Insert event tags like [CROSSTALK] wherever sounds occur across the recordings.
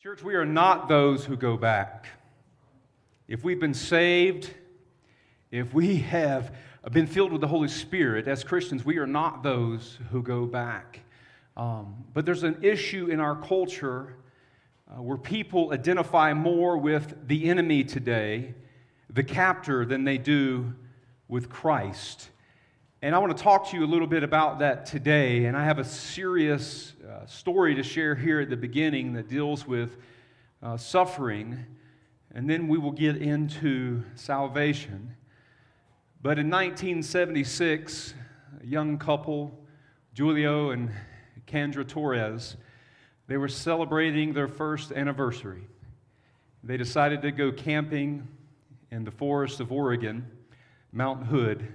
Church, we are not those who go back. If we've been saved, if we have been filled with the Holy Spirit as Christians, we are not those who go back. Um, but there's an issue in our culture uh, where people identify more with the enemy today, the captor, than they do with Christ. And I want to talk to you a little bit about that today. And I have a serious uh, story to share here at the beginning that deals with uh, suffering. And then we will get into salvation. But in 1976, a young couple, Julio and Kendra Torres, they were celebrating their first anniversary. They decided to go camping in the forest of Oregon, Mount Hood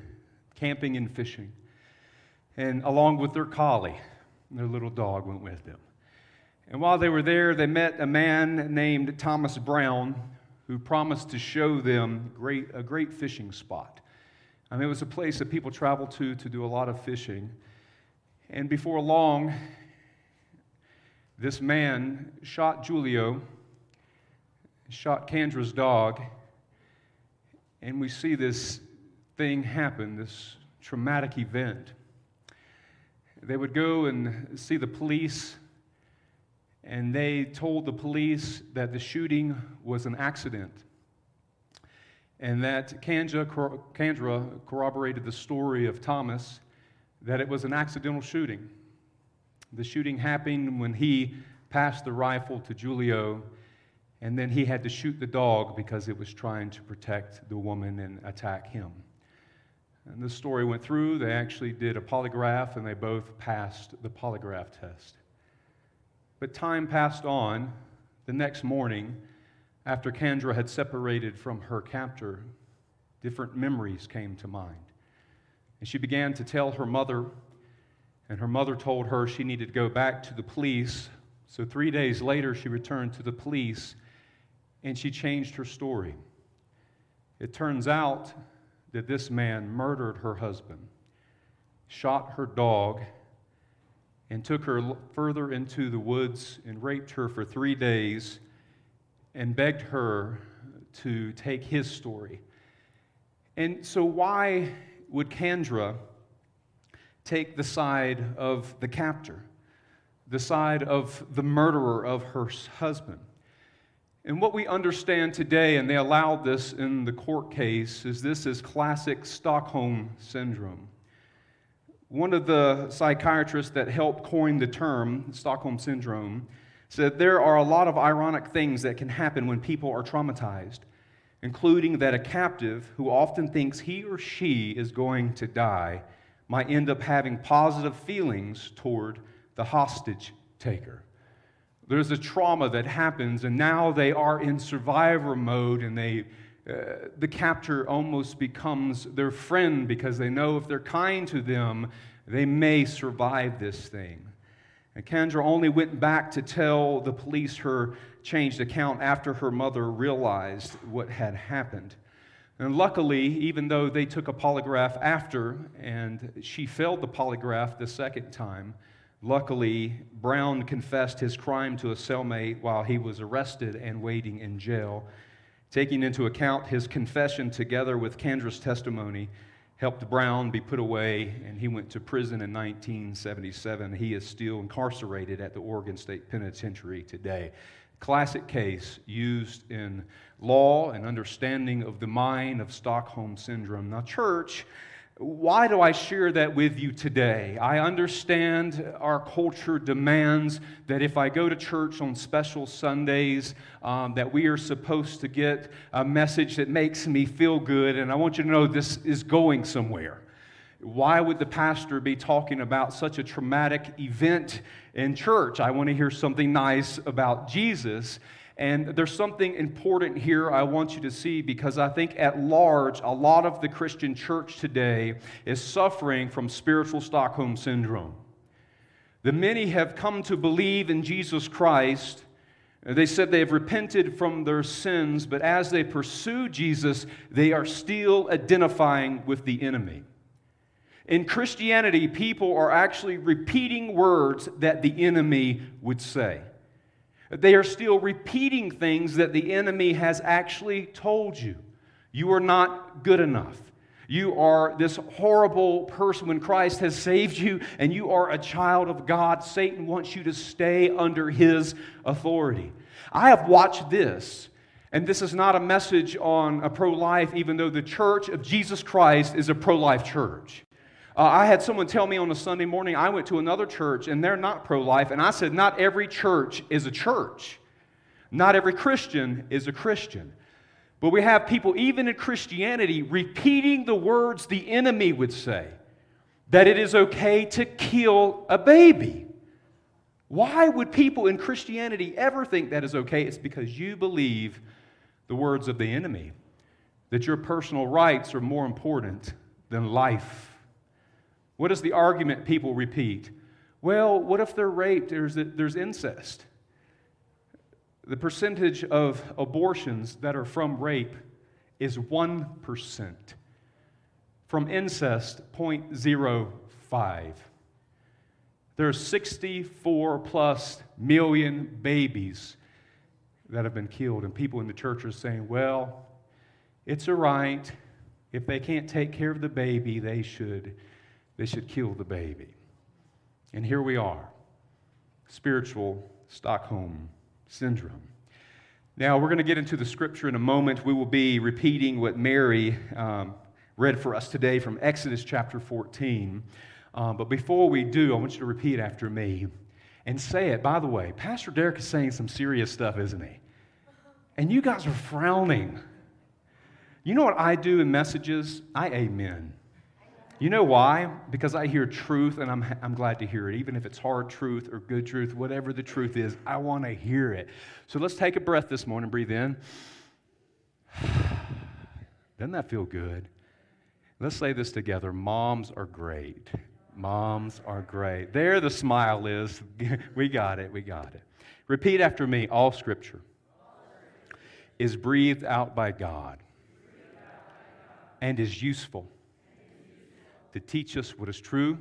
camping and fishing. And along with their collie, their little dog went with them. And while they were there, they met a man named Thomas Brown who promised to show them great, a great fishing spot. I mean, it was a place that people traveled to to do a lot of fishing. And before long, this man shot Julio, shot Kendra's dog, and we see this thing happened, this traumatic event. They would go and see the police, and they told the police that the shooting was an accident. And that Kendra, Kendra corroborated the story of Thomas that it was an accidental shooting. The shooting happened when he passed the rifle to Julio, and then he had to shoot the dog because it was trying to protect the woman and attack him. And this story went through. They actually did a polygraph and they both passed the polygraph test. But time passed on. The next morning, after Kendra had separated from her captor, different memories came to mind. And she began to tell her mother, and her mother told her she needed to go back to the police. So, three days later, she returned to the police and she changed her story. It turns out that this man murdered her husband, shot her dog, and took her further into the woods and raped her for three days and begged her to take his story. And so, why would Kendra take the side of the captor, the side of the murderer of her husband? And what we understand today, and they allowed this in the court case, is this is classic Stockholm syndrome. One of the psychiatrists that helped coin the term, Stockholm syndrome, said there are a lot of ironic things that can happen when people are traumatized, including that a captive who often thinks he or she is going to die might end up having positive feelings toward the hostage taker. There's a trauma that happens, and now they are in survivor mode, and they, uh, the captor almost becomes their friend because they know if they're kind to them, they may survive this thing. And Kendra only went back to tell the police her changed account after her mother realized what had happened. And luckily, even though they took a polygraph after and she failed the polygraph the second time, Luckily, Brown confessed his crime to a cellmate while he was arrested and waiting in jail. Taking into account his confession together with Kendra's testimony, helped Brown be put away, and he went to prison in 1977. He is still incarcerated at the Oregon State Penitentiary today. Classic case used in law and understanding of the mind of Stockholm Syndrome. Now, church, why do I share that with you today? I understand our culture demands that if I go to church on special Sundays, um, that we are supposed to get a message that makes me feel good, and I want you to know this is going somewhere. Why would the pastor be talking about such a traumatic event in church? I want to hear something nice about Jesus. And there's something important here I want you to see because I think at large, a lot of the Christian church today is suffering from spiritual Stockholm syndrome. The many have come to believe in Jesus Christ. They said they have repented from their sins, but as they pursue Jesus, they are still identifying with the enemy. In Christianity, people are actually repeating words that the enemy would say. They are still repeating things that the enemy has actually told you. You are not good enough. You are this horrible person when Christ has saved you and you are a child of God. Satan wants you to stay under his authority. I have watched this, and this is not a message on a pro life, even though the church of Jesus Christ is a pro life church. Uh, I had someone tell me on a Sunday morning, I went to another church and they're not pro life. And I said, Not every church is a church. Not every Christian is a Christian. But we have people, even in Christianity, repeating the words the enemy would say that it is okay to kill a baby. Why would people in Christianity ever think that is okay? It's because you believe the words of the enemy, that your personal rights are more important than life what is the argument people repeat? Well, what if they're raped? There's, there's incest. The percentage of abortions that are from rape is 1%. From incest, 0.05. There are 64 plus million babies that have been killed, and people in the church are saying, well, it's all right. If they can't take care of the baby, they should they should kill the baby. And here we are spiritual Stockholm syndrome. Now, we're going to get into the scripture in a moment. We will be repeating what Mary um, read for us today from Exodus chapter 14. Um, but before we do, I want you to repeat after me and say it. By the way, Pastor Derek is saying some serious stuff, isn't he? And you guys are frowning. You know what I do in messages? I amen. You know why? Because I hear truth and I'm, I'm glad to hear it. Even if it's hard truth or good truth, whatever the truth is, I want to hear it. So let's take a breath this morning. Breathe in. [SIGHS] Doesn't that feel good? Let's say this together Moms are great. Moms are great. There the smile is. [LAUGHS] we got it. We got it. Repeat after me all scripture is breathed out by God and is useful to teach us what is true,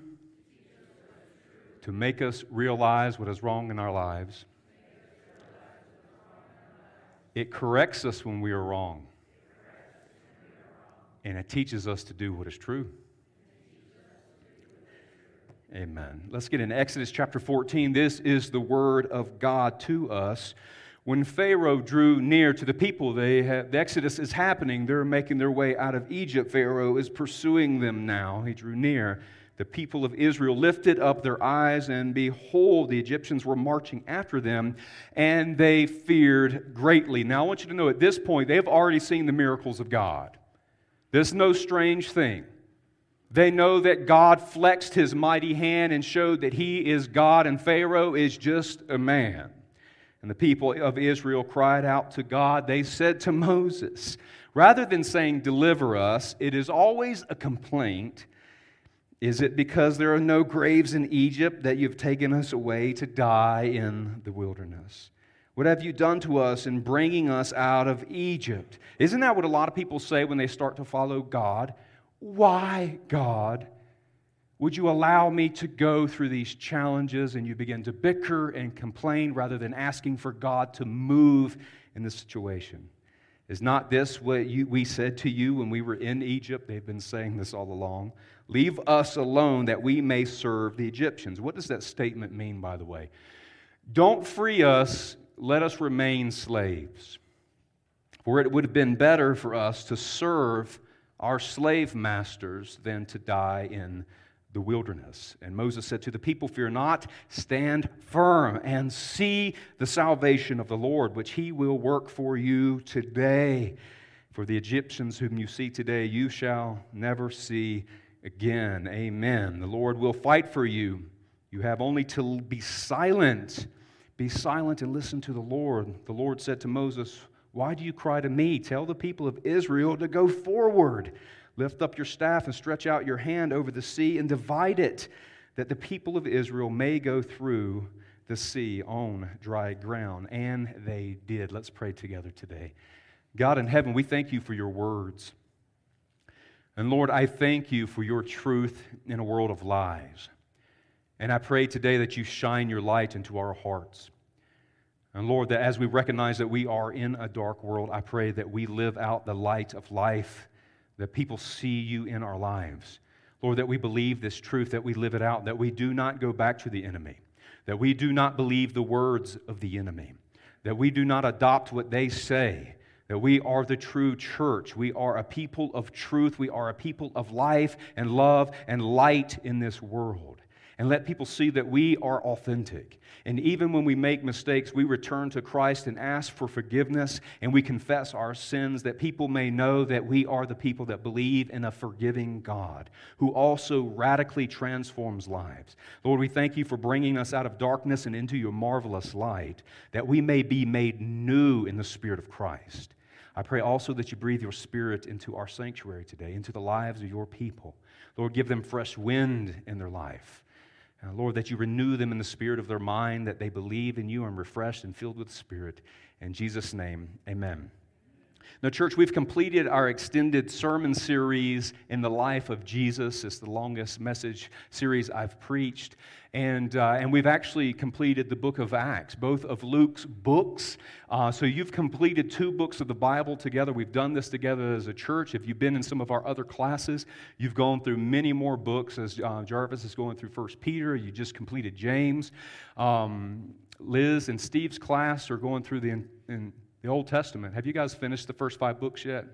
to make us realize what is wrong in our lives. It corrects us when we are wrong. And it teaches us to do what is true. Amen. Let's get into Exodus chapter 14. This is the word of God to us. When Pharaoh drew near to the people, they have, the Exodus is happening. They're making their way out of Egypt. Pharaoh is pursuing them now. He drew near. The people of Israel lifted up their eyes, and behold, the Egyptians were marching after them, and they feared greatly. Now, I want you to know at this point, they've already seen the miracles of God. This is no strange thing. They know that God flexed his mighty hand and showed that he is God, and Pharaoh is just a man. And the people of Israel cried out to God. They said to Moses, rather than saying, Deliver us, it is always a complaint. Is it because there are no graves in Egypt that you've taken us away to die in the wilderness? What have you done to us in bringing us out of Egypt? Isn't that what a lot of people say when they start to follow God? Why, God? Would you allow me to go through these challenges? And you begin to bicker and complain rather than asking for God to move in the situation. Is not this what you, we said to you when we were in Egypt? They've been saying this all along. Leave us alone that we may serve the Egyptians. What does that statement mean, by the way? Don't free us, let us remain slaves. For it would have been better for us to serve our slave masters than to die in the wilderness. And Moses said to the people, Fear not, stand firm and see the salvation of the Lord, which he will work for you today. For the Egyptians whom you see today, you shall never see again. Amen. The Lord will fight for you. You have only to be silent. Be silent and listen to the Lord. The Lord said to Moses, Why do you cry to me? Tell the people of Israel to go forward. Lift up your staff and stretch out your hand over the sea and divide it, that the people of Israel may go through the sea on dry ground. And they did. Let's pray together today. God in heaven, we thank you for your words. And Lord, I thank you for your truth in a world of lies. And I pray today that you shine your light into our hearts. And Lord, that as we recognize that we are in a dark world, I pray that we live out the light of life, that people see you in our lives. Lord, that we believe this truth, that we live it out, that we do not go back to the enemy, that we do not believe the words of the enemy, that we do not adopt what they say, that we are the true church. We are a people of truth. We are a people of life and love and light in this world and let people see that we are authentic. And even when we make mistakes, we return to Christ and ask for forgiveness and we confess our sins that people may know that we are the people that believe in a forgiving God who also radically transforms lives. Lord, we thank you for bringing us out of darkness and into your marvelous light that we may be made new in the Spirit of Christ. I pray also that you breathe your Spirit into our sanctuary today, into the lives of your people. Lord, give them fresh wind in their life. Uh, Lord, that you renew them in the spirit of their mind, that they believe in you and refreshed and filled with the Spirit. In Jesus' name, amen. Now, church, we've completed our extended sermon series in the life of Jesus. It's the longest message series I've preached. And, uh, and we've actually completed the book of Acts, both of Luke's books. Uh, so you've completed two books of the Bible together. We've done this together as a church. If you've been in some of our other classes, you've gone through many more books as uh, Jarvis is going through First Peter. You just completed James. Um, Liz and Steve's class are going through the, in, in the Old Testament. Have you guys finished the first five books yet?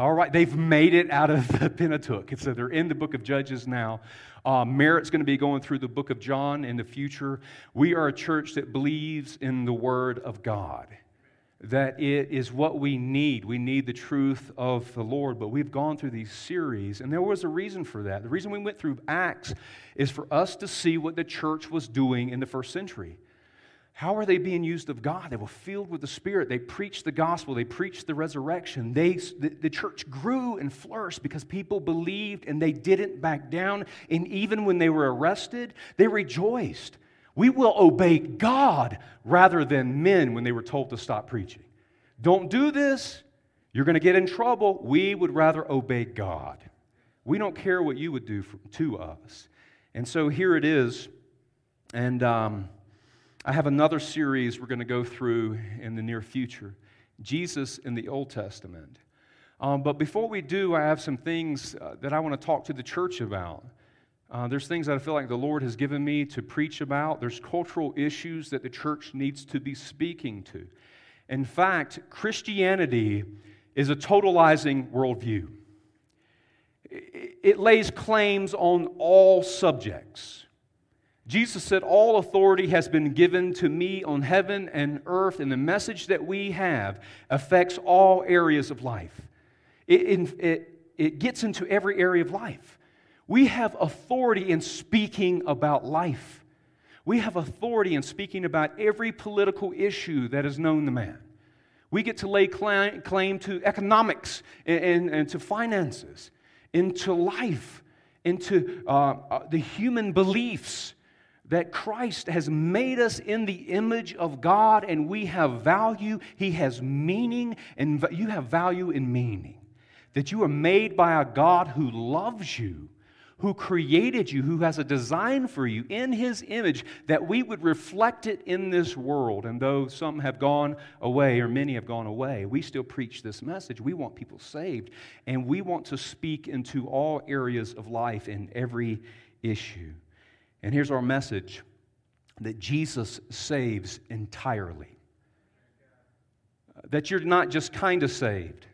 All right, they've made it out of [LAUGHS] the Pentateuch. So they're in the book of Judges now. Uh, Merritt's going to be going through the book of John in the future. We are a church that believes in the Word of God, that it is what we need. We need the truth of the Lord, but we've gone through these series, and there was a reason for that. The reason we went through Acts is for us to see what the church was doing in the first century. How are they being used of God? They were filled with the Spirit. They preached the gospel. They preached the resurrection. They, the, the, church grew and flourished because people believed and they didn't back down. And even when they were arrested, they rejoiced. We will obey God rather than men when they were told to stop preaching. Don't do this, you're going to get in trouble. We would rather obey God. We don't care what you would do for, to us. And so here it is. And. Um, I have another series we're going to go through in the near future Jesus in the Old Testament. Um, but before we do, I have some things uh, that I want to talk to the church about. Uh, there's things that I feel like the Lord has given me to preach about. There's cultural issues that the church needs to be speaking to. In fact, Christianity is a totalizing worldview, it lays claims on all subjects. Jesus said, All authority has been given to me on heaven and earth, and the message that we have affects all areas of life. It, it, it gets into every area of life. We have authority in speaking about life. We have authority in speaking about every political issue that is known to man. We get to lay claim to economics and, and, and to finances, into life, into uh, uh, the human beliefs that Christ has made us in the image of God and we have value. He has meaning, and you have value in meaning. That you are made by a God who loves you, who created you, who has a design for you in His image, that we would reflect it in this world. And though some have gone away, or many have gone away, we still preach this message. We want people saved, and we want to speak into all areas of life in every issue. And here's our message that Jesus saves entirely. That you're not just kind of saved.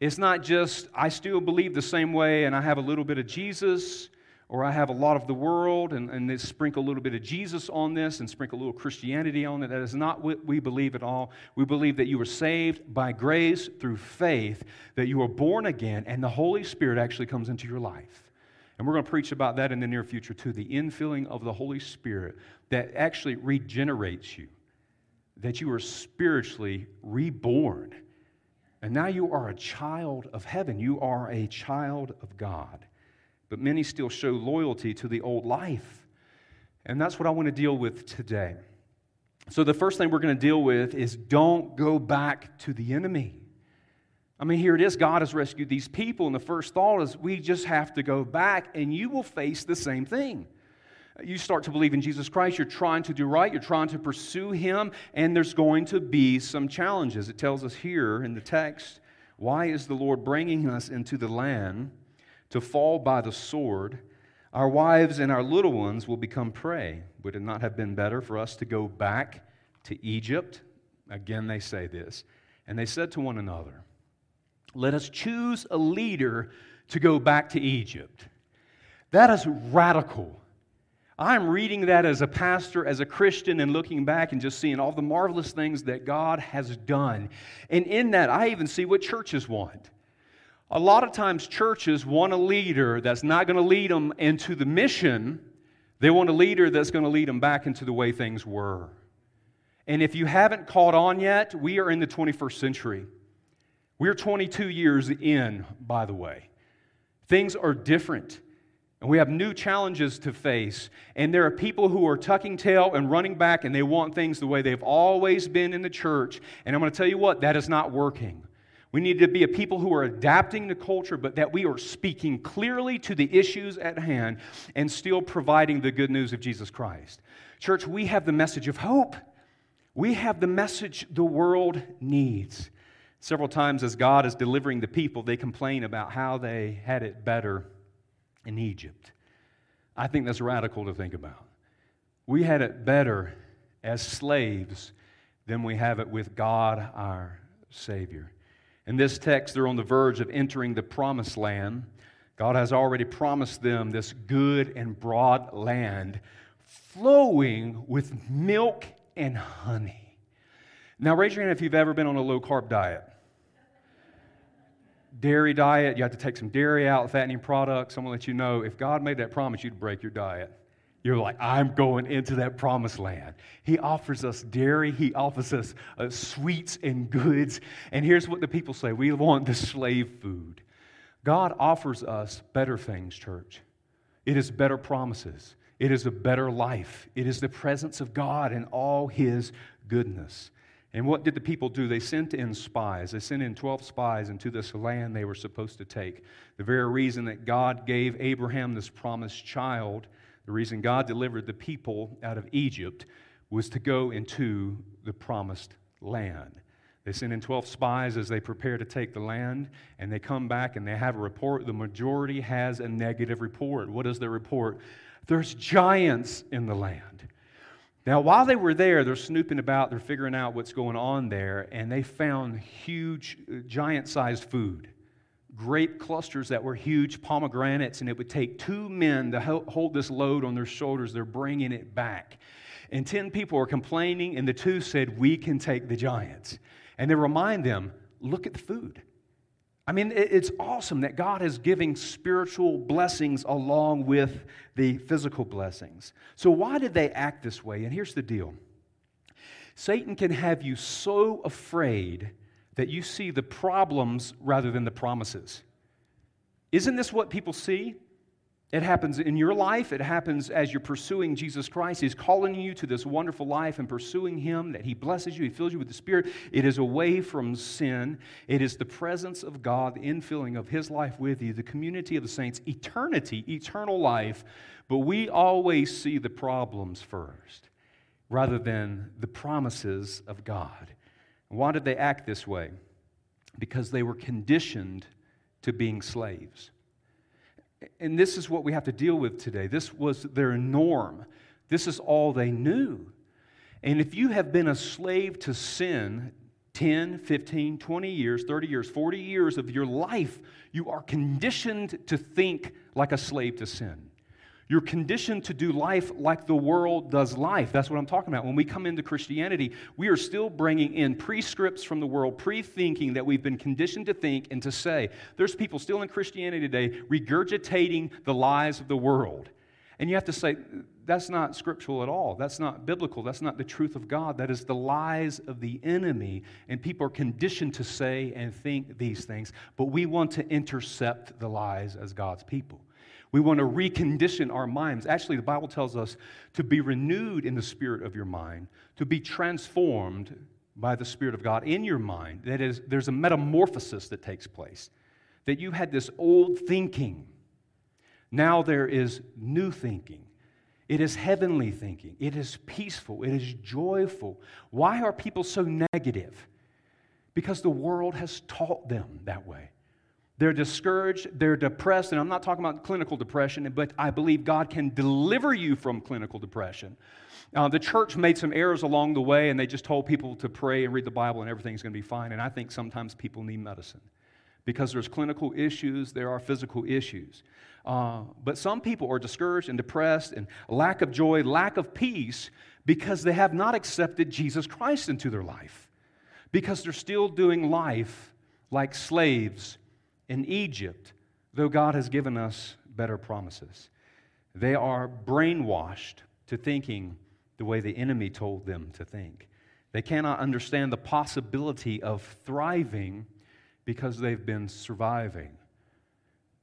It's not just, I still believe the same way and I have a little bit of Jesus, or I have a lot of the world and, and sprinkle a little bit of Jesus on this and sprinkle a little Christianity on it. That is not what we believe at all. We believe that you were saved by grace through faith, that you were born again, and the Holy Spirit actually comes into your life. And we're going to preach about that in the near future too the infilling of the Holy Spirit that actually regenerates you, that you are spiritually reborn. And now you are a child of heaven, you are a child of God. But many still show loyalty to the old life. And that's what I want to deal with today. So, the first thing we're going to deal with is don't go back to the enemy. I mean, here it is God has rescued these people, and the first thought is we just have to go back, and you will face the same thing. You start to believe in Jesus Christ, you're trying to do right, you're trying to pursue Him, and there's going to be some challenges. It tells us here in the text why is the Lord bringing us into the land to fall by the sword? Our wives and our little ones will become prey. Would it not have been better for us to go back to Egypt? Again, they say this. And they said to one another, Let us choose a leader to go back to Egypt. That is radical. I'm reading that as a pastor, as a Christian, and looking back and just seeing all the marvelous things that God has done. And in that, I even see what churches want. A lot of times, churches want a leader that's not going to lead them into the mission, they want a leader that's going to lead them back into the way things were. And if you haven't caught on yet, we are in the 21st century. We're 22 years in, by the way. Things are different. And we have new challenges to face. And there are people who are tucking tail and running back, and they want things the way they've always been in the church. And I'm going to tell you what, that is not working. We need to be a people who are adapting to culture, but that we are speaking clearly to the issues at hand and still providing the good news of Jesus Christ. Church, we have the message of hope. We have the message the world needs. Several times, as God is delivering the people, they complain about how they had it better in Egypt. I think that's radical to think about. We had it better as slaves than we have it with God our Savior. In this text, they're on the verge of entering the promised land. God has already promised them this good and broad land flowing with milk and honey. Now, raise your hand if you've ever been on a low carb diet dairy diet, you have to take some dairy out, fattening products. I'm going to let you know if God made that promise, you'd break your diet. You're like, I'm going into that promised land. He offers us dairy, He offers us uh, sweets and goods. And here's what the people say we want the slave food. God offers us better things, church. It is better promises, it is a better life, it is the presence of God and all His goodness. And what did the people do? They sent in spies. They sent in 12 spies into this land they were supposed to take. The very reason that God gave Abraham this promised child, the reason God delivered the people out of Egypt, was to go into the promised land. They send in 12 spies as they prepare to take the land, and they come back and they have a report. The majority has a negative report. What is their report? There's giants in the land. Now, while they were there, they're snooping about, they're figuring out what's going on there, and they found huge, giant sized food. Grape clusters that were huge, pomegranates, and it would take two men to hold this load on their shoulders. They're bringing it back. And 10 people were complaining, and the two said, We can take the giants. And they remind them, Look at the food. I mean, it's awesome that God is giving spiritual blessings along with the physical blessings. So, why did they act this way? And here's the deal Satan can have you so afraid that you see the problems rather than the promises. Isn't this what people see? It happens in your life. It happens as you're pursuing Jesus Christ. He's calling you to this wonderful life and pursuing Him, that He blesses you, He fills you with the Spirit. It is away from sin. It is the presence of God, the infilling of His life with you, the community of the saints, eternity, eternal life. But we always see the problems first rather than the promises of God. Why did they act this way? Because they were conditioned to being slaves. And this is what we have to deal with today. This was their norm, this is all they knew. And if you have been a slave to sin 10, 15, 20 years, 30 years, 40 years of your life, you are conditioned to think like a slave to sin. You're conditioned to do life like the world does life. That's what I'm talking about. When we come into Christianity, we are still bringing in prescripts from the world, pre thinking that we've been conditioned to think and to say. There's people still in Christianity today regurgitating the lies of the world. And you have to say, that's not scriptural at all. That's not biblical. That's not the truth of God. That is the lies of the enemy. And people are conditioned to say and think these things. But we want to intercept the lies as God's people. We want to recondition our minds. Actually, the Bible tells us to be renewed in the spirit of your mind, to be transformed by the Spirit of God in your mind. That is, there's a metamorphosis that takes place. That you had this old thinking, now there is new thinking. It is heavenly thinking. It is peaceful. It is joyful. Why are people so negative? Because the world has taught them that way. They're discouraged, they're depressed, and I'm not talking about clinical depression, but I believe God can deliver you from clinical depression. Uh, the church made some errors along the way, and they just told people to pray and read the Bible and everything's going to be fine. And I think sometimes people need medicine because there's clinical issues, there are physical issues. Uh, but some people are discouraged and depressed and lack of joy, lack of peace because they have not accepted Jesus Christ into their life, because they're still doing life like slaves in Egypt, though God has given us better promises. They are brainwashed to thinking the way the enemy told them to think. They cannot understand the possibility of thriving because they've been surviving.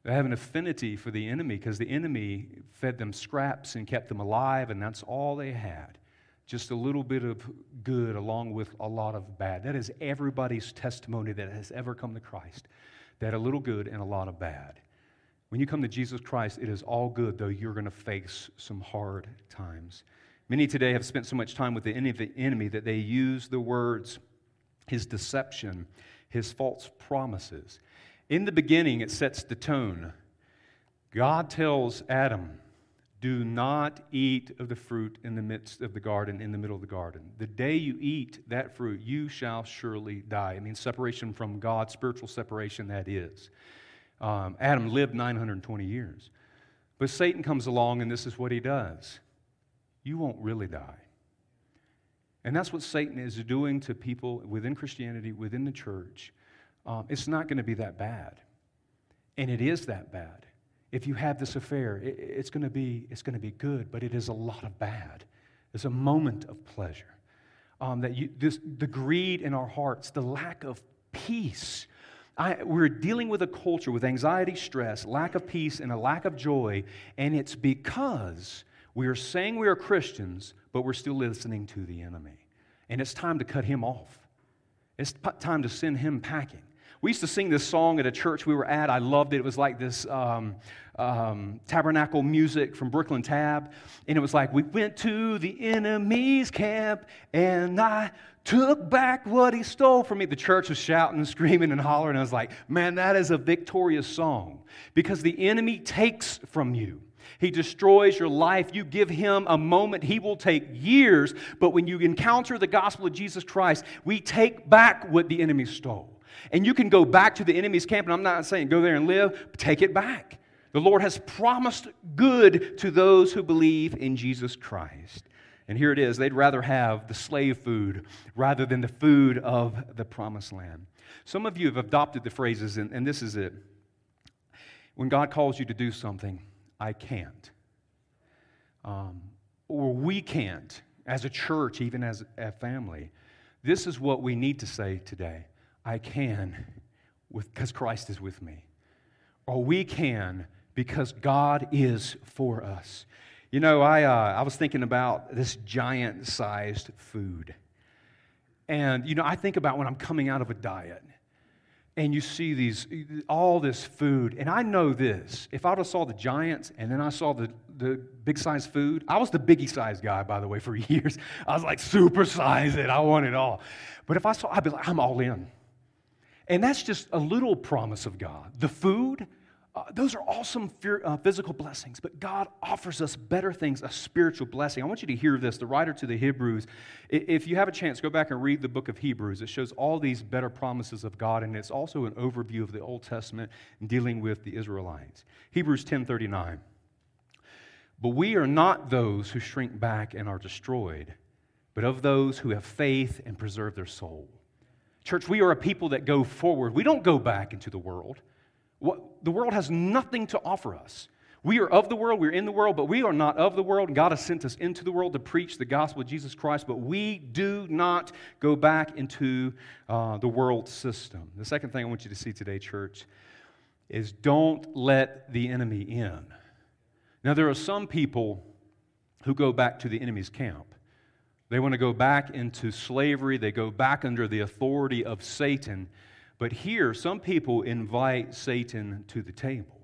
They have an affinity for the enemy because the enemy fed them scraps and kept them alive, and that's all they had. Just a little bit of good along with a lot of bad. That is everybody's testimony that has ever come to Christ that a little good and a lot of bad. When you come to Jesus Christ, it is all good, though you're going to face some hard times. Many today have spent so much time with the enemy that they use the words, his deception, his false promises. In the beginning, it sets the tone. God tells Adam, Do not eat of the fruit in the midst of the garden, in the middle of the garden. The day you eat that fruit, you shall surely die. I mean, separation from God, spiritual separation, that is. Um, Adam lived 920 years. But Satan comes along, and this is what he does you won't really die. And that's what Satan is doing to people within Christianity, within the church um, it's not going to be that bad. And it is that bad. If you have this affair, it, it's going to be it's going to be good, but it is a lot of bad. It's a moment of pleasure. Um, that you, this, the greed in our hearts, the lack of peace. I, we're dealing with a culture with anxiety, stress, lack of peace, and a lack of joy, and it's because we are saying we are Christians, but we're still listening to the enemy. And it's time to cut him off. It's time to send him packing. We used to sing this song at a church we were at. I loved it. It was like this um, um, tabernacle music from Brooklyn Tab. And it was like, We went to the enemy's camp and I took back what he stole from me. The church was shouting and [LAUGHS] screaming and hollering. I was like, Man, that is a victorious song because the enemy takes from you. He destroys your life. You give him a moment, he will take years. But when you encounter the gospel of Jesus Christ, we take back what the enemy stole. And you can go back to the enemy's camp, and I'm not saying go there and live, take it back. The Lord has promised good to those who believe in Jesus Christ. And here it is they'd rather have the slave food rather than the food of the promised land. Some of you have adopted the phrases, and, and this is it. When God calls you to do something, I can't. Um, or we can't, as a church, even as a family. This is what we need to say today. I can because Christ is with me. Or we can because God is for us. You know, I, uh, I was thinking about this giant sized food. And, you know, I think about when I'm coming out of a diet and you see these, all this food. And I know this if I would have saw the giants and then I saw the, the big size food, I was the biggie size guy, by the way, for [LAUGHS] years. I was like, super size it. I want it all. But if I saw, I'd be like, I'm all in. And that's just a little promise of God. The food, uh, those are awesome fear, uh, physical blessings, but God offers us better things, a spiritual blessing. I want you to hear this. The writer to the Hebrews, if you have a chance, go back and read the book of Hebrews. It shows all these better promises of God, and it's also an overview of the Old Testament dealing with the Israelites. Hebrews 10:39. But we are not those who shrink back and are destroyed, but of those who have faith and preserve their soul. Church, we are a people that go forward. We don't go back into the world. The world has nothing to offer us. We are of the world, we're in the world, but we are not of the world. God has sent us into the world to preach the gospel of Jesus Christ, but we do not go back into uh, the world system. The second thing I want you to see today, church, is don't let the enemy in. Now, there are some people who go back to the enemy's camp. They want to go back into slavery, they go back under the authority of Satan. But here, some people invite Satan to the table.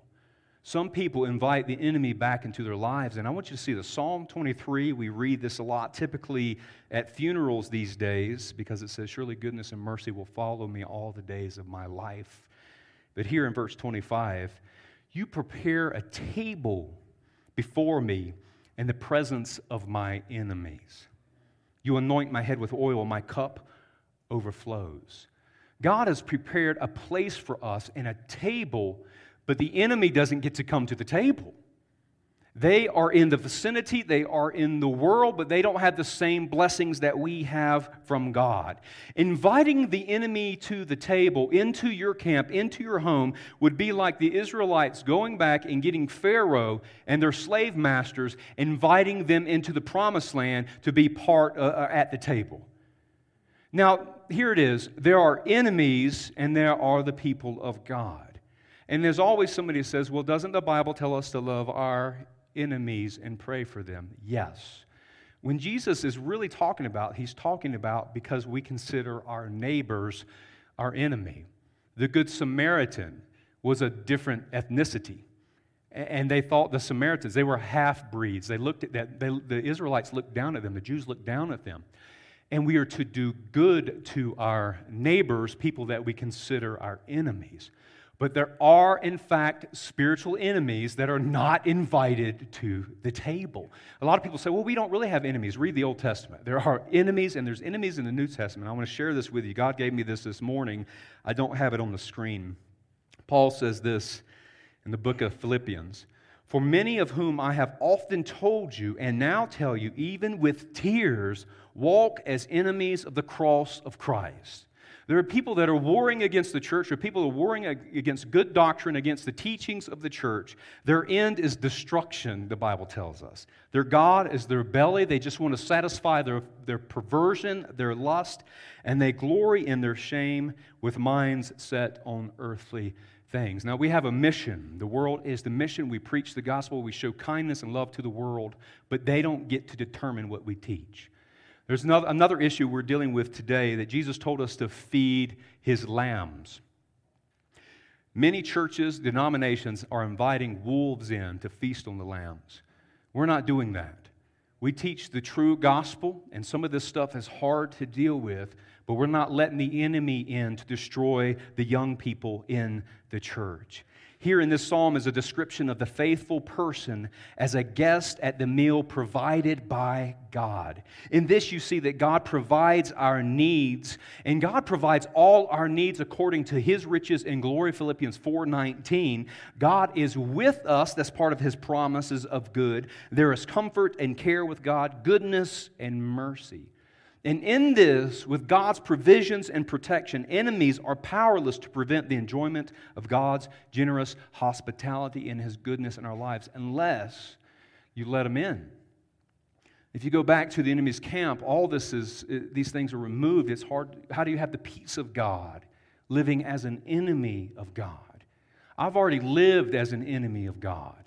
Some people invite the enemy back into their lives. And I want you to see the Psalm 23. We read this a lot, typically at funerals these days, because it says, Surely goodness and mercy will follow me all the days of my life. But here in verse 25, you prepare a table before me in the presence of my enemies. You anoint my head with oil, my cup overflows. God has prepared a place for us and a table but the enemy doesn't get to come to the table. They are in the vicinity, they are in the world, but they don't have the same blessings that we have from God. Inviting the enemy to the table, into your camp, into your home, would be like the Israelites going back and getting Pharaoh and their slave masters, inviting them into the promised land to be part uh, uh at the table. Now, here it is there are enemies and there are the people of God. And there's always somebody who says, well, doesn't the Bible tell us to love our enemies and pray for them? Yes. When Jesus is really talking about, he's talking about because we consider our neighbors our enemy. The Good Samaritan was a different ethnicity. And they thought the Samaritans, they were half breeds. They looked at that, they, the Israelites looked down at them, the Jews looked down at them. And we are to do good to our neighbors, people that we consider our enemies. But there are, in fact, spiritual enemies that are not invited to the table. A lot of people say, well, we don't really have enemies. Read the Old Testament. There are enemies, and there's enemies in the New Testament. I want to share this with you. God gave me this this morning. I don't have it on the screen. Paul says this in the book of Philippians For many of whom I have often told you, and now tell you, even with tears, walk as enemies of the cross of Christ. There are people that are warring against the church, or people that are warring against good doctrine, against the teachings of the church. Their end is destruction, the Bible tells us. Their God is their belly. They just want to satisfy their, their perversion, their lust, and they glory in their shame with minds set on earthly things. Now, we have a mission. The world is the mission. We preach the gospel, we show kindness and love to the world, but they don't get to determine what we teach. There's another, issue we're dealing with today that Jesus told us to feed his lambs. Many churches, denominations are inviting wolves in to feast on the lambs. We're not doing that. We teach the true gospel, and some of this stuff is hard to deal with, but we're not letting the enemy in to destroy the young people in the church. Here in this psalm is a description of the faithful person as a guest at the meal provided by God. In this, you see that God provides our needs, and God provides all our needs according to his riches and glory. Philippians 4:19. God is with us, that's part of his promises of good. There is comfort and care with God, goodness and mercy. And in this, with God's provisions and protection, enemies are powerless to prevent the enjoyment of God's generous hospitality and His goodness in our lives unless you let them in. If you go back to the enemy's camp, all this is, these things are removed. It's hard. How do you have the peace of God living as an enemy of God? I've already lived as an enemy of God.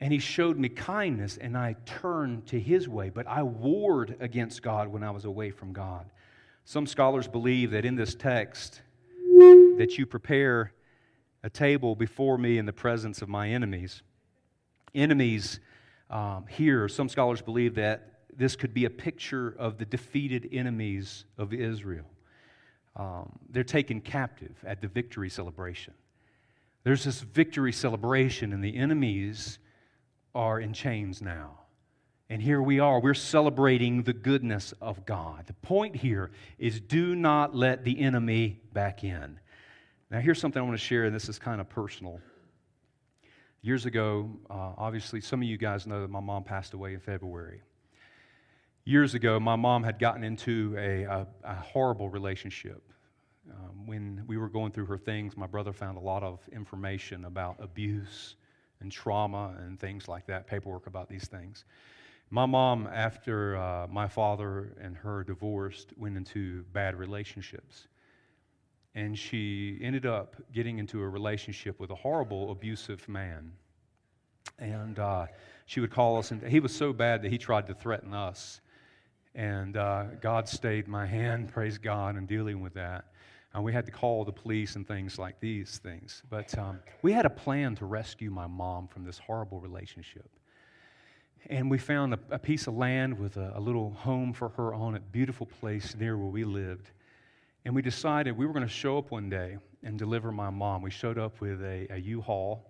And he showed me kindness, and I turned to his way. But I warred against God when I was away from God. Some scholars believe that in this text, that you prepare a table before me in the presence of my enemies. Enemies um, here, some scholars believe that this could be a picture of the defeated enemies of Israel. Um, they're taken captive at the victory celebration. There's this victory celebration, and the enemies are in chains now. And here we are. We're celebrating the goodness of God. The point here is do not let the enemy back in. Now, here's something I want to share, and this is kind of personal. Years ago, uh, obviously, some of you guys know that my mom passed away in February. Years ago, my mom had gotten into a, a, a horrible relationship. Um, when we were going through her things, my brother found a lot of information about abuse and trauma and things like that, paperwork about these things. My mom, after uh, my father and her divorced, went into bad relationships. And she ended up getting into a relationship with a horrible, abusive man. And uh, she would call us, and he was so bad that he tried to threaten us. And uh, God stayed my hand, [LAUGHS] praise God, in dealing with that. Uh, we had to call the police and things like these things. But um, we had a plan to rescue my mom from this horrible relationship. And we found a, a piece of land with a, a little home for her on it, beautiful place near where we lived. And we decided we were going to show up one day and deliver my mom. We showed up with a a U-Haul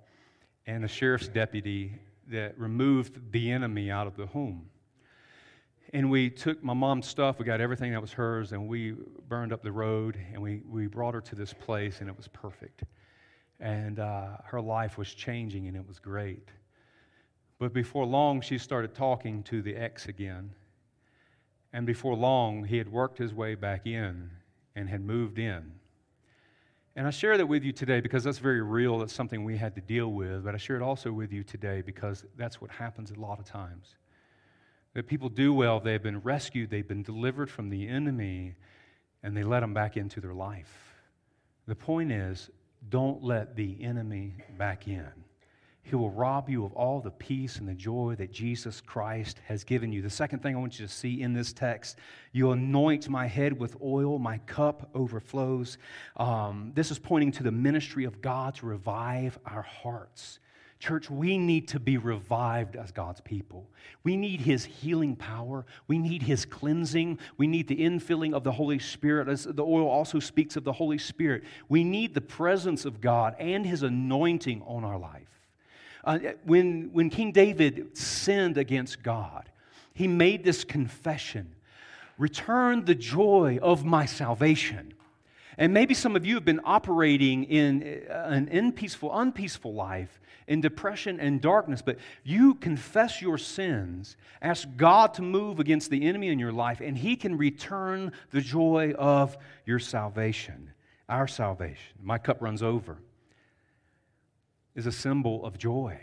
and a sheriff's deputy that removed the enemy out of the home. And we took my mom's stuff, we got everything that was hers, and we burned up the road and we, we brought her to this place, and it was perfect. And uh, her life was changing, and it was great. But before long, she started talking to the ex again. And before long, he had worked his way back in and had moved in. And I share that with you today because that's very real. That's something we had to deal with. But I share it also with you today because that's what happens a lot of times. That people do well, they've been rescued, they've been delivered from the enemy, and they let them back into their life. The point is, don't let the enemy back in. He will rob you of all the peace and the joy that Jesus Christ has given you. The second thing I want you to see in this text you anoint my head with oil, my cup overflows. Um, this is pointing to the ministry of God to revive our hearts. Church, we need to be revived as God's people. We need His healing power. We need His cleansing. We need the infilling of the Holy Spirit. As the oil also speaks of the Holy Spirit. We need the presence of God and His anointing on our life. Uh, when, when King David sinned against God, he made this confession Return the joy of my salvation. And maybe some of you have been operating in uh, an unpeaceful, unpeaceful life, in depression and darkness, but you confess your sins, ask God to move against the enemy in your life, and He can return the joy of your salvation, our salvation. My cup runs over is a symbol of joy.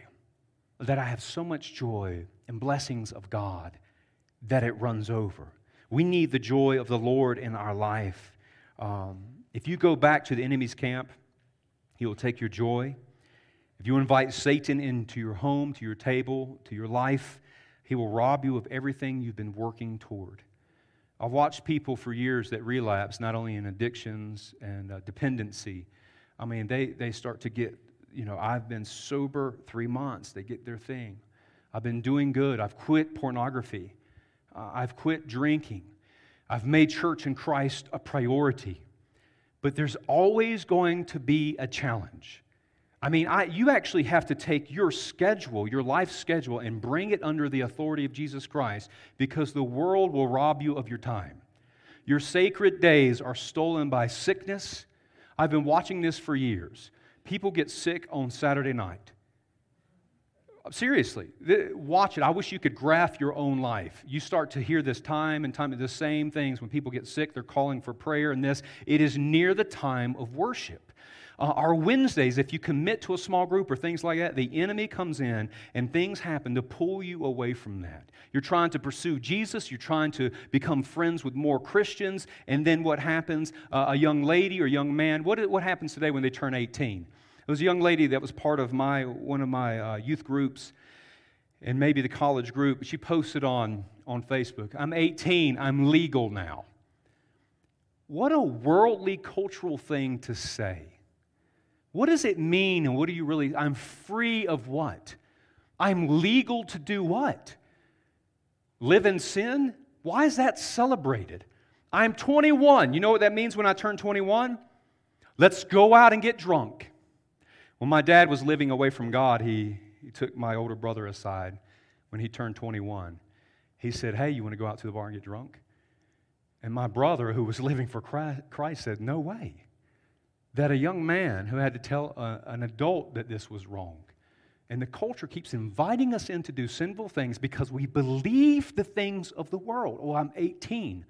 That I have so much joy and blessings of God that it runs over. We need the joy of the Lord in our life. Um, if you go back to the enemy's camp, he will take your joy. If you invite Satan into your home, to your table, to your life, he will rob you of everything you've been working toward. I've watched people for years that relapse, not only in addictions and uh, dependency. I mean, they, they start to get you know, I've been sober three months. They get their thing. I've been doing good. I've quit pornography. Uh, I've quit drinking. I've made church and Christ a priority. But there's always going to be a challenge. I mean, I, you actually have to take your schedule, your life schedule, and bring it under the authority of Jesus Christ because the world will rob you of your time. Your sacred days are stolen by sickness. I've been watching this for years people get sick on Saturday night. Seriously, watch it. I wish you could graph your own life. You start to hear this time and time, the same things. When people get sick, they're calling for prayer and this. It is near the time of worship. Uh, our Wednesdays, if you commit to a small group or things like that, the enemy comes in and things happen to pull you away from that. You're trying to pursue Jesus, you're trying to become friends with more Christians, and then what happens? Uh, a young lady or young man, what, what happens today when they turn 18? There was a young lady that was part of my, one of my uh, youth groups and maybe the college group. She posted on, on Facebook, I'm 18, I'm legal now. What a worldly cultural thing to say. What does it mean, and what do you really? I'm free of what? I'm legal to do what? Live in sin? Why is that celebrated? I'm 21. You know what that means when I turn 21? Let's go out and get drunk. When my dad was living away from God, he, he took my older brother aside when he turned 21. He said, Hey, you want to go out to the bar and get drunk? And my brother, who was [LAUGHS] living for Christ, said, No way that a young man who had to tell a, an adult that this was wrong. And the culture keeps inviting us in to do sinful things because we believe the things of the world. Oh, I'm 18.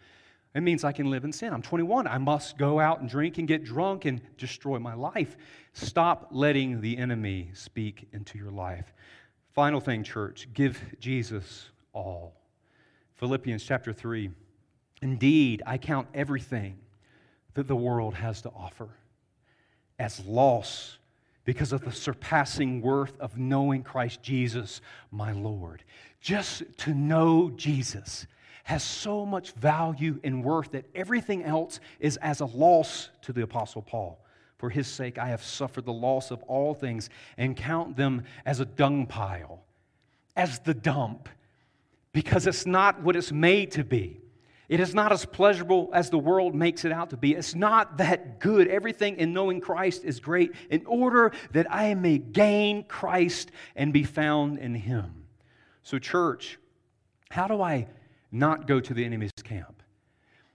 It means I can live in sin. I'm 21. I must go out and drink and get drunk and destroy my life. Stop letting the enemy speak into your life. Final thing, church give Jesus all. Philippians chapter 3. Indeed, I count everything that the world has to offer as loss because of the surpassing worth of knowing Christ Jesus, my Lord. Just to know Jesus has so much value and worth that everything else is as a loss to the Apostle Paul. For his sake, I have suffered the loss of all things and count them as a dung pile, as the dump, because it's not what it's made to be. It is not as pleasurable as the world makes it out to be. It's not that good. Everything in knowing Christ is great in order that I may gain Christ and be found in Him. So, church, how do I not go to the enemy's camp?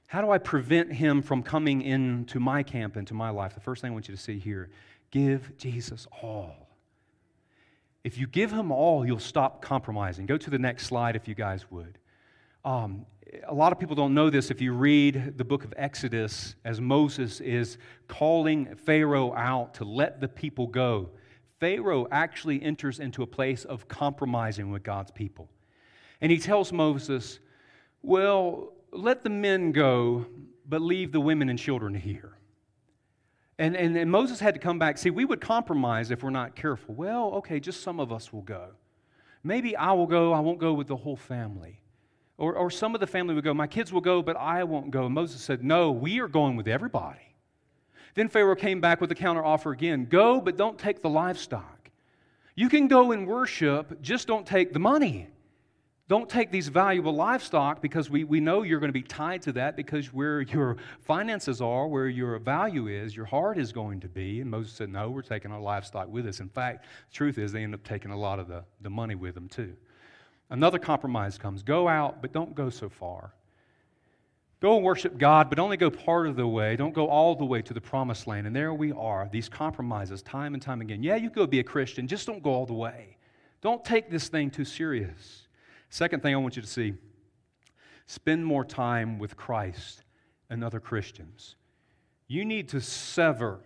How do I prevent him from coming into my camp, into my life? The first thing I want you to see here give Jesus all. If you give him all, you'll stop compromising. Go to the next slide if you guys would. Um, a lot of people don't know this if you read the book of Exodus as Moses is calling Pharaoh out to let the people go. Pharaoh actually enters into a place of compromising with God's people. And he tells Moses, Well, let the men go, but leave the women and children here. And, and, and Moses had to come back. See, we would compromise if we're not careful. Well, okay, just some of us will go. Maybe I will go, I won't go with the whole family. Or, or some of the family would go, My kids will go, but I won't go. And Moses said, No, we are going with everybody. Then Pharaoh came back with a counteroffer again Go, but don't take the livestock. You can go and worship, just don't take the money. Don't take these valuable livestock because we, we know you're going to be tied to that because where your finances are, where your value is, your heart is going to be. And Moses said, No, we're taking our livestock with us. In fact, the truth is, they end up taking a lot of the, the money with them too. Another compromise comes go out, but don't go so far. Go and worship God, but only go part of the way. Don't go all the way to the promised land. And there we are, these compromises time and time again. Yeah, you go be a Christian, just don't go all the way. Don't take this thing too serious. Second thing I want you to see spend more time with Christ and other Christians. You need to sever.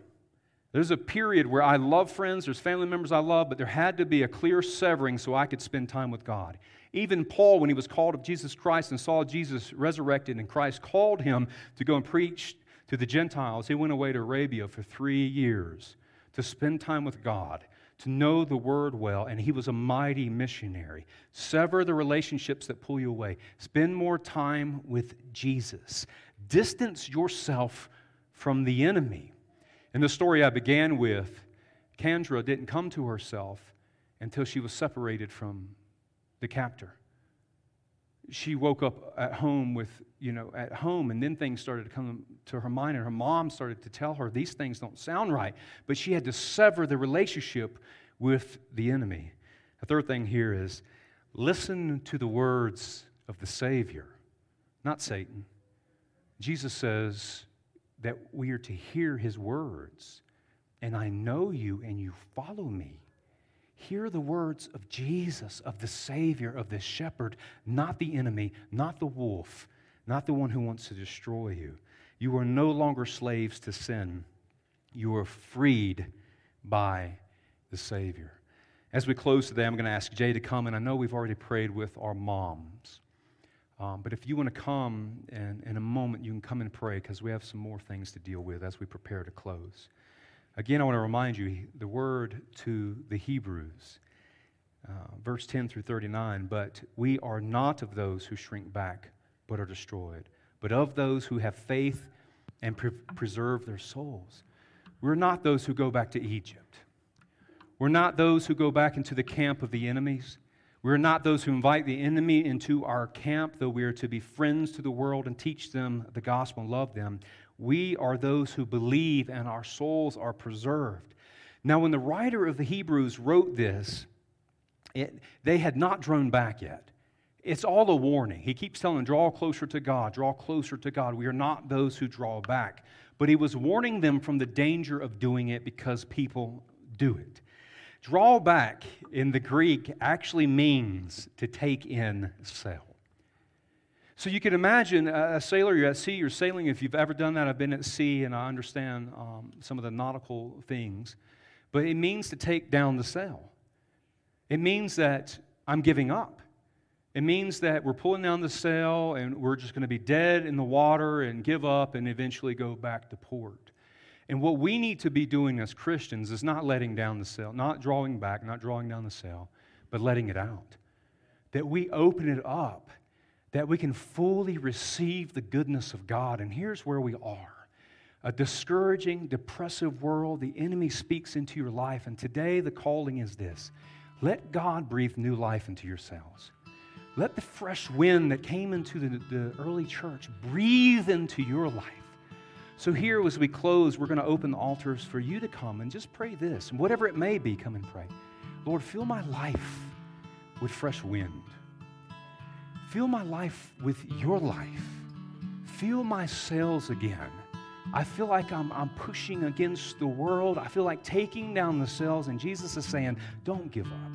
There's a period where I love friends, there's family members I love, but there had to be a clear severing so I could spend time with God. Even Paul, when he was called of Jesus Christ and saw Jesus resurrected and Christ called him to go and preach to the Gentiles, he went away to Arabia for three years to spend time with God to know the word well, and he was a mighty missionary. Sever the relationships that pull you away. Spend more time with Jesus. Distance yourself from the enemy. In the story I began with, Kendra didn't come to herself until she was separated from the captor. She woke up at home with, you know, at home, and then things started to come to her mind, and her mom started to tell her these things don't sound right. But she had to sever the relationship with the enemy. The third thing here is listen to the words of the Savior, not Satan. Jesus says that we are to hear his words, and I know you and you follow me. Hear the words of Jesus, of the Savior, of the shepherd, not the enemy, not the wolf, not the one who wants to destroy you. You are no longer slaves to sin. You are freed by the Savior. As we close today, I'm going to ask Jay to come, and I know we've already prayed with our moms. Um, but if you want to come and in a moment, you can come and pray because we have some more things to deal with as we prepare to close. Again, I want to remind you the word to the Hebrews, uh, verse 10 through 39. But we are not of those who shrink back but are destroyed, but of those who have faith and pre- preserve their souls. We're not those who go back to Egypt. We're not those who go back into the camp of the enemies. We're not those who invite the enemy into our camp, though we are to be friends to the world and teach them the gospel and love them. We are those who believe and our souls are preserved. Now, when the writer of the Hebrews wrote this, it, they had not drawn back yet. It's all a warning. He keeps telling, draw closer to God, draw closer to God. We are not those who draw back. But he was warning them from the danger of doing it because people do it. Draw back in the Greek actually means to take in sail. So you can imagine a sailor, you're at sea, you're sailing. If you've ever done that, I've been at sea and I understand um, some of the nautical things. But it means to take down the sail. It means that I'm giving up. It means that we're pulling down the sail and we're just going to be dead in the water and give up and eventually go back to port. And what we need to be doing as Christians is not letting down the sail, not drawing back, not drawing down the sail, but letting it out. That we open it up, that we can fully receive the goodness of God. And here's where we are a discouraging, depressive world. The enemy speaks into your life. And today, the calling is this let God breathe new life into yourselves. Let the fresh wind that came into the, the early church breathe into your life. So, here as we close, we're going to open the altars for you to come and just pray this. And whatever it may be, come and pray. Lord, fill my life with fresh wind. Fill my life with your life. Fill my cells again. I feel like I'm, I'm pushing against the world. I feel like taking down the cells. And Jesus is saying, don't give up.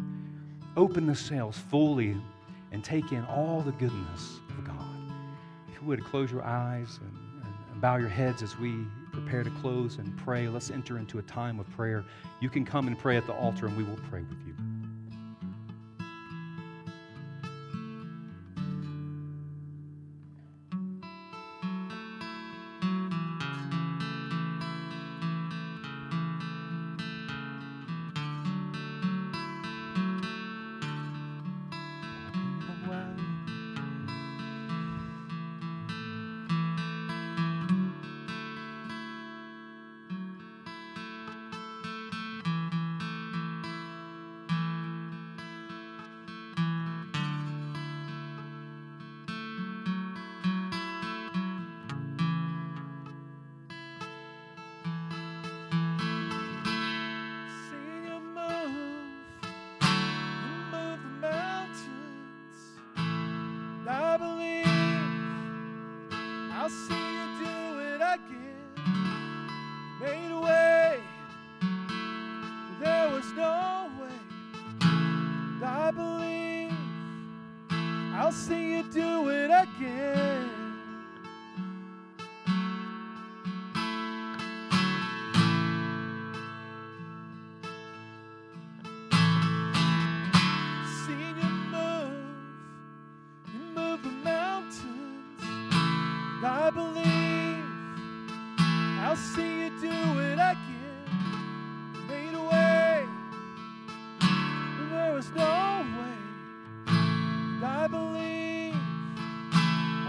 Open the cells fully and take in all the goodness of God. If you would close your eyes and, and bow your heads as we prepare to close and pray, let's enter into a time of prayer. You can come and pray at the altar, and we will pray with you. I believe I'll see you do it again. Made a way there was no way. And I believe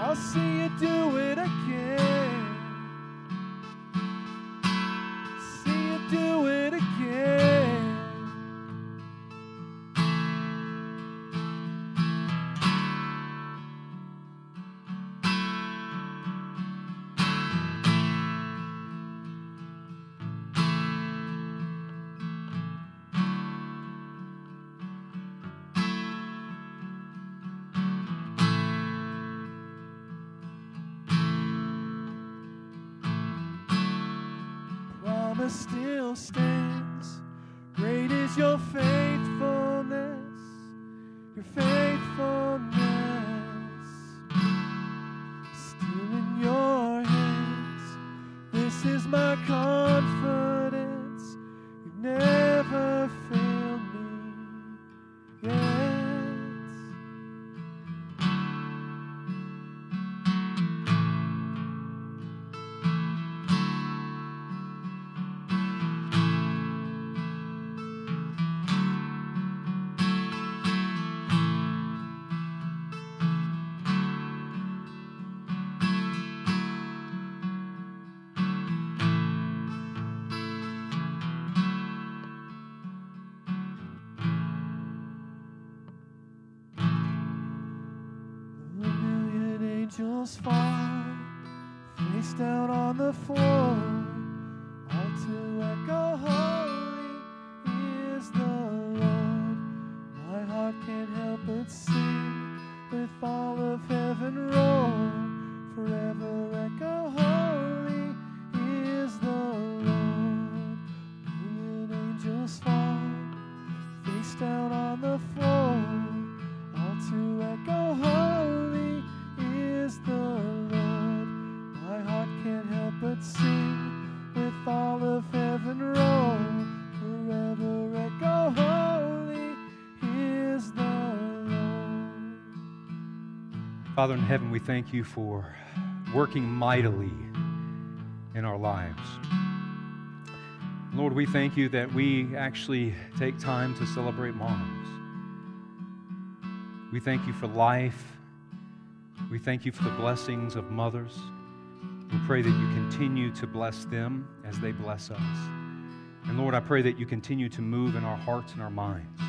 I'll see you do it again. Still stands. Angels fall face down on the floor. All to echo, holy Father in heaven, we thank you for working mightily in our lives. Lord, we thank you that we actually take time to celebrate moms. We thank you for life. We thank you for the blessings of mothers. We pray that you continue to bless them as they bless us. And Lord, I pray that you continue to move in our hearts and our minds.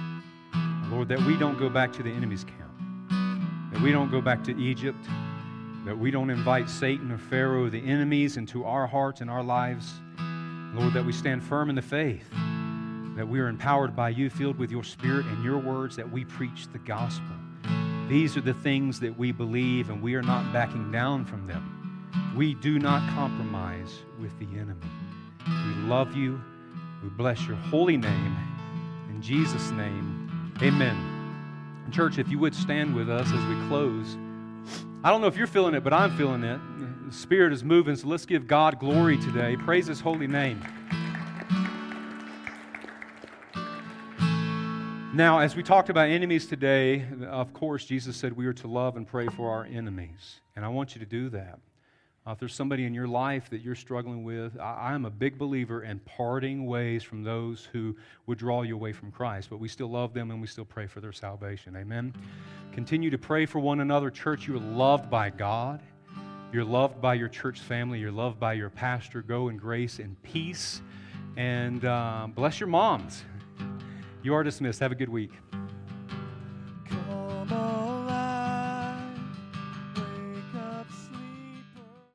Lord, that we don't go back to the enemy's camp, that we don't go back to Egypt, that we don't invite Satan or Pharaoh, the enemies, into our hearts and our lives. Lord, that we stand firm in the faith, that we are empowered by you, filled with your spirit and your words, that we preach the gospel. These are the things that we believe, and we are not backing down from them. We do not compromise with the enemy. We love you. We bless your holy name. In Jesus' name, amen. Church, if you would stand with us as we close. I don't know if you're feeling it, but I'm feeling it. The Spirit is moving, so let's give God glory today. Praise His holy name. Now, as we talked about enemies today, of course, Jesus said we are to love and pray for our enemies. And I want you to do that. Uh, if there's somebody in your life that you're struggling with, I, am a big believer in parting ways from those who would draw you away from Christ, but we still love them and we still pray for their salvation. Amen. Continue to pray for one another. Church, you're loved by God. You're loved by your church family. You're loved by your pastor. Go in grace and peace. And uh, bless your moms. You are dismissed. Have a good week.